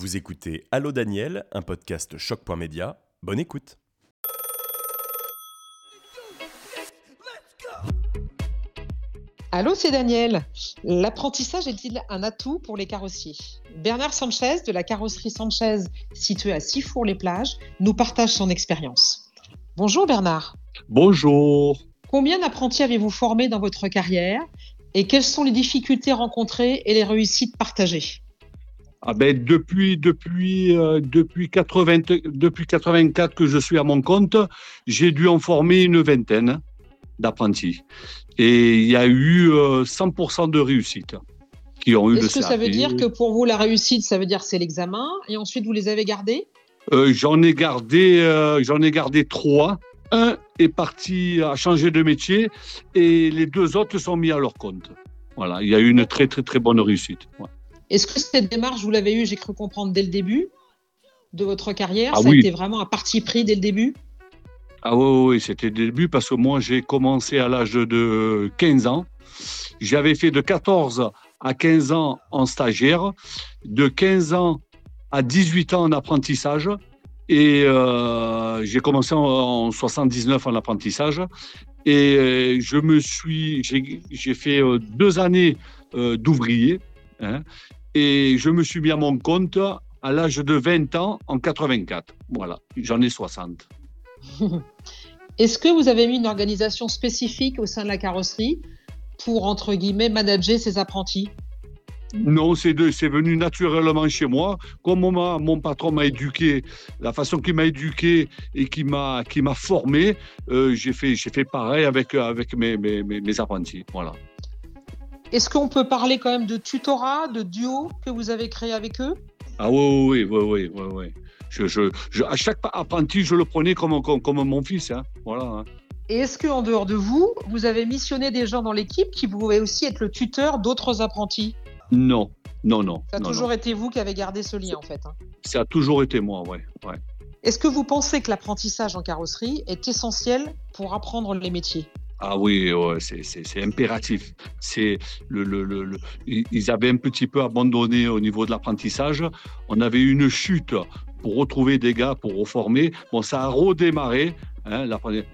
Vous écoutez Allô Daniel, un podcast choc.média. Bonne écoute. Allô, c'est Daniel. L'apprentissage est-il un atout pour les carrossiers? Bernard Sanchez de la carrosserie Sanchez, située à Sifour-les-Plages, nous partage son expérience. Bonjour Bernard. Bonjour. Combien d'apprentis avez-vous formé dans votre carrière? Et quelles sont les difficultés rencontrées et les réussites partagées? Ah ben, depuis depuis euh, depuis 80 depuis 84 que je suis à mon compte, j'ai dû en former une vingtaine d'apprentis et il y a eu 100% euh, de réussite qui ont eu Est-ce que ça veut dire que pour vous la réussite ça veut dire c'est l'examen et ensuite vous les avez gardés? Euh, J'en ai gardé j'en ai gardé trois. Un est parti à changer de métier et les deux autres sont mis à leur compte. Voilà, il y a eu une très très très bonne réussite. Est-ce que cette démarche, vous l'avez eue, j'ai cru comprendre, dès le début de votre carrière? Ah Ça a été vraiment un parti pris dès le début? Ah oui, oui c'était dès le début parce que moi, j'ai commencé à l'âge de 15 ans. J'avais fait de 14 à 15 ans en stagiaire, de 15 ans à 18 ans en apprentissage. Et euh, j'ai commencé en, 79 en apprentissage. Et euh, je me suis, j'ai fait euh, deux années d'ouvrier. Hein, et je me suis mis à mon compte à l'âge de 20 ans en 84. Voilà, j'en ai 60. Est-ce que vous avez mis une organisation spécifique au sein de la carrosserie pour, entre guillemets, manager ces apprentis? Non, c'est venu naturellement chez moi. Comme mon, mon patron m'a éduqué, la façon qu'il m'a éduqué et qui m'a formé, euh, j'ai fait, fait pareil avec, avec mes, mes, mes apprentis. Voilà. Est-ce qu'on peut parler quand même de tutorat, de duo que vous avez créé avec eux? Ah oui, oui, oui, oui, oui. Je, je, à chaque apprenti, je le prenais comme, comme, mon fils. Hein. Voilà. Hein. Et est-ce qu'en dehors de vous, vous avez missionné des gens dans l'équipe qui pouvaient aussi être le tuteur d'autres apprentis? Non, non, non. Ça a toujours été vous qui avez gardé ce lien en fait. Hein. Ça a toujours été moi, oui. Ouais. Est-ce que vous pensez que l'apprentissage en carrosserie est essentiel pour apprendre les métiers? Ah oui, c'est impératif. C'est le, le, le, ils avaient un petit peu abandonné au niveau de l'apprentissage. On avait une chute pour retrouver des gars, pour reformer. Bon, ça a redémarré, hein,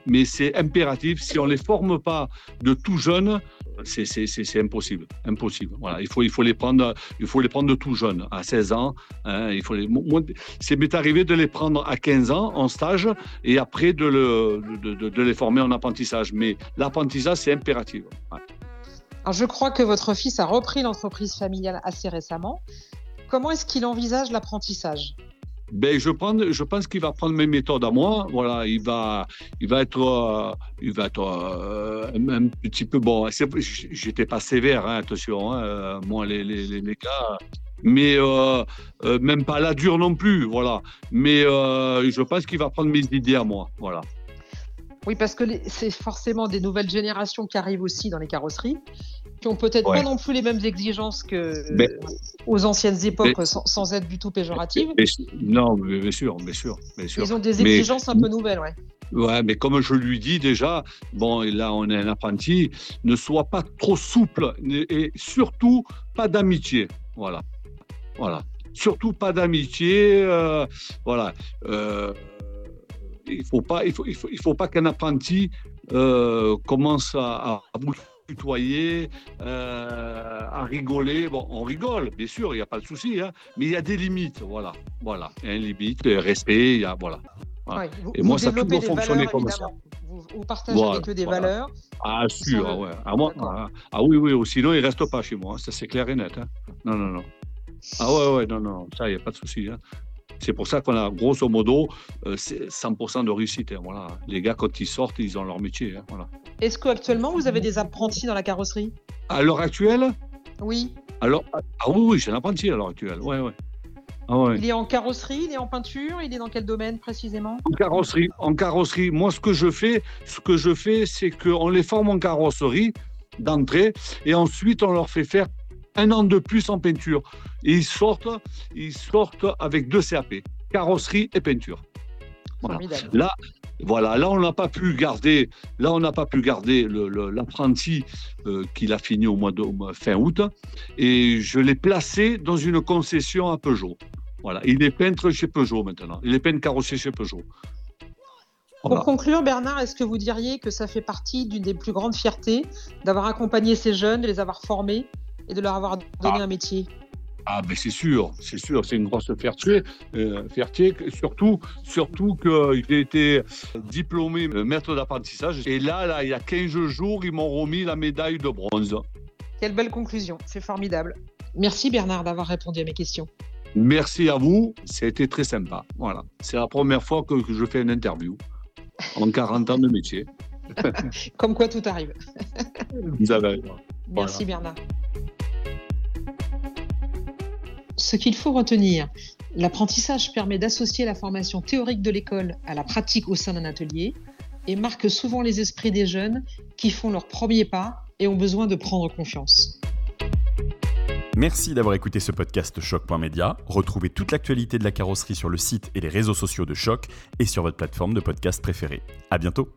mais c'est impératif. Si on ne les forme pas de tout jeune, c'est impossible. Impossible. Voilà, il faut, il faut les prendre, il faut les prendre tout jeune, à 16 ans. Hein, il faut c'est m'est arrivé de les prendre à 15 ans en stage et après de, les former en apprentissage. Mais l'apprentissage, c'est impératif. Alors, je crois que votre fils a repris l'entreprise familiale assez récemment. Comment est-ce qu'il envisage l'apprentissage? Ben, je, pense qu'il va prendre mes méthodes à moi. Voilà, il va, il va être, euh, il va être euh, un, petit peu bon. J'étais pas sévère, hein, attention, hein, euh, moi les, les, les, gars, mais même pas la dure non plus, voilà. Mais je pense qu'il va prendre mes idées à moi, voilà. Oui, parce que c'est forcément des nouvelles générations qui arrivent aussi dans les carrosseries qui ont peut-être pas non plus les mêmes exigences que aux anciennes époques, sans, être du tout péjoratives. non, bien sûr, bien sûr, bien sûr. Ils ont des exigences un peu nouvelles, ouais. Ouais, mais comme je lui dis déjà, bon, là on est un apprenti, ne sois pas trop souple et surtout pas d'amitié, voilà, voilà, surtout pas d'amitié, euh, voilà. Euh, il faut pas, il faut, il faut, il faut pas qu'un apprenti euh, commence à, à tutoyer, euh, à rigoler. Bon, on rigole, bien sûr, il n'y a pas de souci, hein, mais il y a des limites, voilà. Voilà, il y a une limite, respect, il y a, voilà. Et moi, ça a toujours fonctionné comme ça. Vous, partagez avec eux des valeurs. Ah, sûr, ouais. Ah, moi, ah, ah, oui, oui, sinon, ils ne restent pas chez moi, ça c'est clair et net. Hein. Non, non, non. Ah ouais, ouais, non, non, ça, il n'y a pas de souci. Hein. C'est pour ça qu'on a grosso modo 100% euh, de réussite. Hein, voilà. Les gars, quand ils sortent, ils ont leur métier. Hein, voilà. Est-ce qu'actuellement, vous avez des apprentis dans la carrosserie? À l'heure actuelle? Oui. Alors, ah oui, oui j'ai un apprenti à l'heure actuelle. Ouais, ouais. Ah ouais. Il est en carrosserie, il est en peinture, il est dans quel domaine précisément? En carrosserie. En carrosserie. Moi, ce que je fais, ce que je fais, c'est qu'on les forme en carrosserie d'entrée et ensuite on leur fait faire un an de plus en peinture. Et ils sortent, ils sortent avec deux CAP, carrosserie et peinture. Là, voilà, là on n'a pas pu garder, là on n'a pas pu garder l'apprenti euh, qu'il a fini au mois de fin août, et je l'ai placé dans une concession à Peugeot. Voilà. Il est peintre chez Peugeot maintenant. Il est peintre carrossier chez Peugeot. Pour conclure, Bernard, est-ce que vous diriez que ça fait partie d'une des plus grandes fiertés d'avoir accompagné ces jeunes, de les avoir formés? Et de leur avoir donné ah. un métier ah ben c'est sûr, c'est sûr, c'est une grosse fierté, euh, fierté surtout, surtout qu'il a été diplômé maître d'apprentissage. Et là, là, il y a 15 jours, ils m'ont remis la médaille de bronze. Quelle belle conclusion, c'est formidable. Merci Bernard d'avoir répondu à mes questions. Merci à vous, été très sympa. Voilà, c'est la première fois que, je fais une interview en 40 ans de métier. Comme quoi tout arrive. vous avez Merci Bernard. Ce qu'il faut retenir, l'apprentissage permet d'associer la formation théorique de l'école à la pratique au sein d'un atelier et marque souvent les esprits des jeunes qui font leur premier pas et ont besoin de prendre confiance. Merci d'avoir écouté ce podcast Choc.media. Retrouvez toute l'actualité de la carrosserie sur le site et les réseaux sociaux de Choc et sur votre plateforme de podcast préférée. À bientôt.